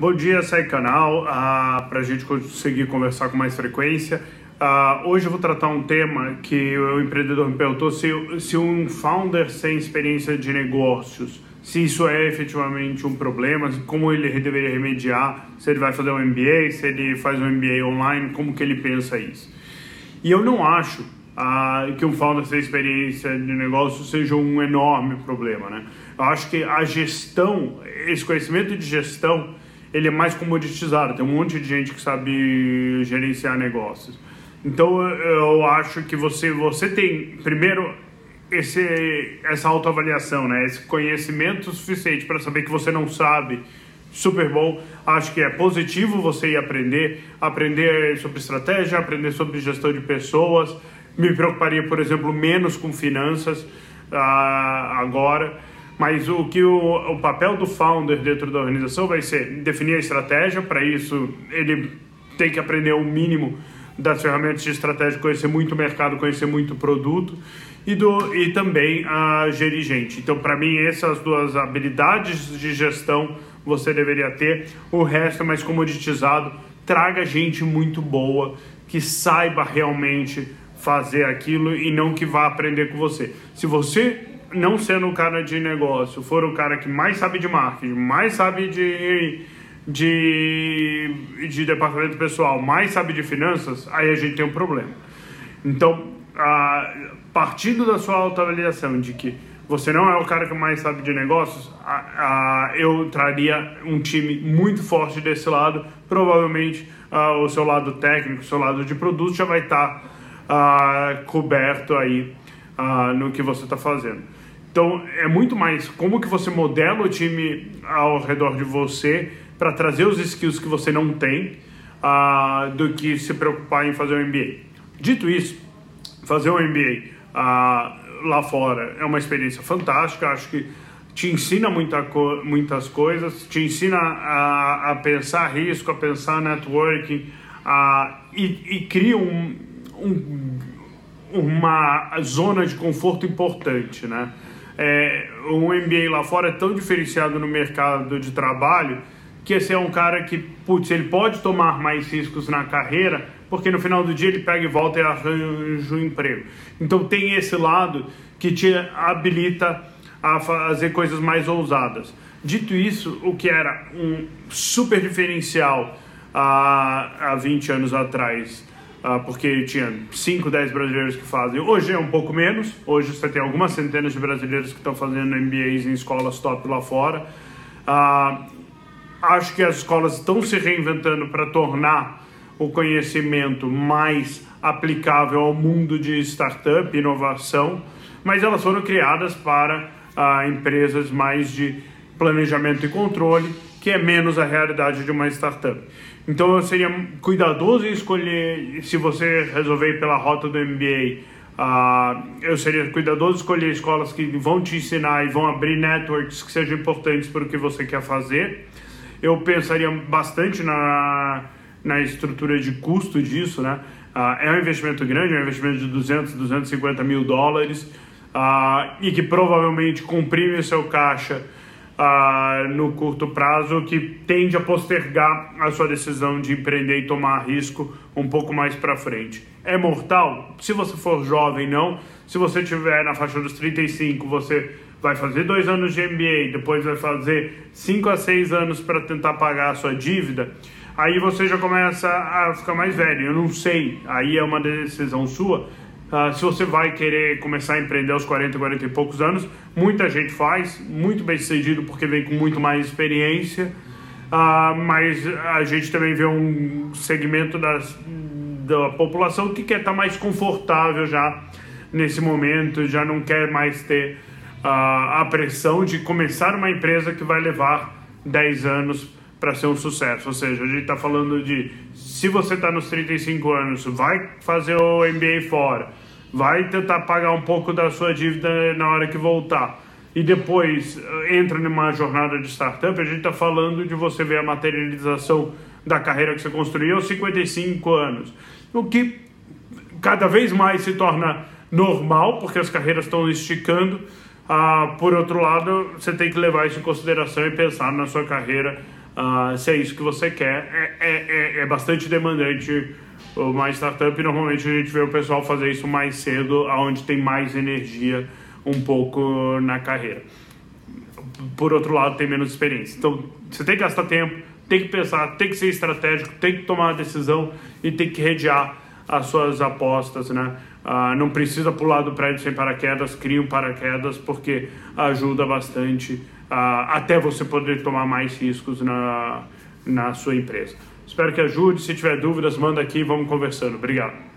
Bom dia, sai canal, uh, para a gente conseguir conversar com mais frequência. Uh, hoje eu vou tratar um tema que o empreendedor me perguntou se, se um founder sem experiência de negócios, se isso é efetivamente um problema, como ele deveria remediar, se ele vai fazer um MBA, se ele faz um MBA online, como que ele pensa isso. E eu não acho uh, que um founder sem experiência de negócio seja um enorme problema, né? Eu acho que a gestão, esse conhecimento de gestão, ele é mais comoditizado. Tem um monte de gente que sabe gerenciar negócios. Então eu acho que você você tem primeiro esse essa autoavaliação, né? Esse conhecimento suficiente para saber que você não sabe. Super bom. Acho que é positivo você ir aprender, aprender sobre estratégia, aprender sobre gestão de pessoas. Me preocuparia, por exemplo, menos com finanças uh, agora mas o que o, o papel do founder dentro da organização vai ser definir a estratégia, para isso ele tem que aprender o mínimo das ferramentas de estratégia, conhecer muito o mercado, conhecer muito o produto e, do, e também a gerir gente. Então, para mim, essas duas habilidades de gestão você deveria ter, o resto é mais comoditizado. Traga gente muito boa que saiba realmente fazer aquilo e não que vá aprender com você. Se você não sendo o cara de negócio, for o cara que mais sabe de marketing, mais sabe de, de, de departamento pessoal, mais sabe de finanças, aí a gente tem um problema. Então, a, partindo da sua autoavaliação de que você não é o cara que mais sabe de negócios, a, a, eu traria um time muito forte desse lado. Provavelmente o seu lado técnico, o seu lado de produto já vai estar tá, coberto aí no que você está fazendo. Então, é muito mais como que você modela o time ao redor de você para trazer os skills que você não tem do que se preocupar em fazer um MBA. Dito isso, fazer um MBA lá fora é uma experiência fantástica, acho que te ensina muita co muitas coisas, te ensina a, a, pensar risco, a pensar networking e, e cria um, um, uma zona de conforto importante, né? é, um MBA lá fora é tão diferenciado no mercado de trabalho que esse é um cara que, putz, ele pode tomar mais riscos na carreira, porque no final do dia ele pega e volta e arranja um emprego. Então tem esse lado que te habilita a fazer coisas mais ousadas. Dito isso, o que era um super diferencial há, há 20 anos atrás porque tinha 5, 10 brasileiros que fazem. Hoje é um pouco menos, hoje você tem algumas centenas de brasileiros que estão fazendo MBAs em escolas top lá fora. Uh, acho que as escolas estão se reinventando para tornar o conhecimento mais aplicável ao mundo de startup, inovação, mas elas foram criadas para uh, empresas mais de planejamento e controle, que é menos a realidade de uma startup. Então eu seria cuidadoso em escolher, se você resolver pela rota do MBA, uh, ah, eu seria cuidadoso em escolher escolas que vão te ensinar e vão abrir networks que sejam importantes para o que você quer fazer. Eu pensaria bastante na, na estrutura de custo disso, né? Uh, é um investimento grande, é um investimento de 200, 250 mil dólares uh, e que provavelmente comprime seu caixa uh, no curto prazo que tende a postergar a sua decisão de empreender e tomar risco um pouco mais para frente. É mortal? Se você for jovem, não. Se você tiver na faixa dos 35, você vai fazer dois anos de MBA, depois vai fazer cinco a seis anos para tentar pagar a sua dívida. Aí você já começa a ficar mais velho. Eu não sei, aí é uma decisão sua Uh, se você vai querer começar a empreender aos 40, 40 e poucos anos, muita gente faz, muito bem sucedido porque vem com muito mais experiência, uh, mas a gente também vê um segmento das, da população que quer estar tá mais confortável já nesse momento, já não quer mais ter uh, a pressão de começar uma empresa que vai levar 10 anos para ser um sucesso. Ou seja, a gente está falando de se você está nos 35 anos, vai fazer o MBA fora, vai tentar pagar um pouco da sua dívida na hora que voltar e depois eh, entra numa jornada de startup, a gente está falando de você ver a materialização da carreira que você construiu aos 55 anos. O que cada vez mais se torna normal, porque as carreiras estão esticando. Ah, por outro lado, você tem que levar isso em consideração e pensar na sua carreira Uh, se é isso que você quer, é, é, é, é bastante demandante uma startup. Normalmente a gente vê o pessoal fazer isso mais cedo, aonde tem mais energia um pouco na carreira. Por outro lado, tem menos experiência. Então, você tem que gastar tempo, tem que pensar, tem que ser estratégico, tem que tomar uma decisão e tem que redear as suas apostas, né? Uh, não precisa pular do prédio sem paraquedas, crie um paraquedas porque ajuda bastante uh, até você poder tomar mais riscos na, na sua empresa. Espero que ajude. Se tiver dúvidas, manda aqui, vamos conversando. Obrigado.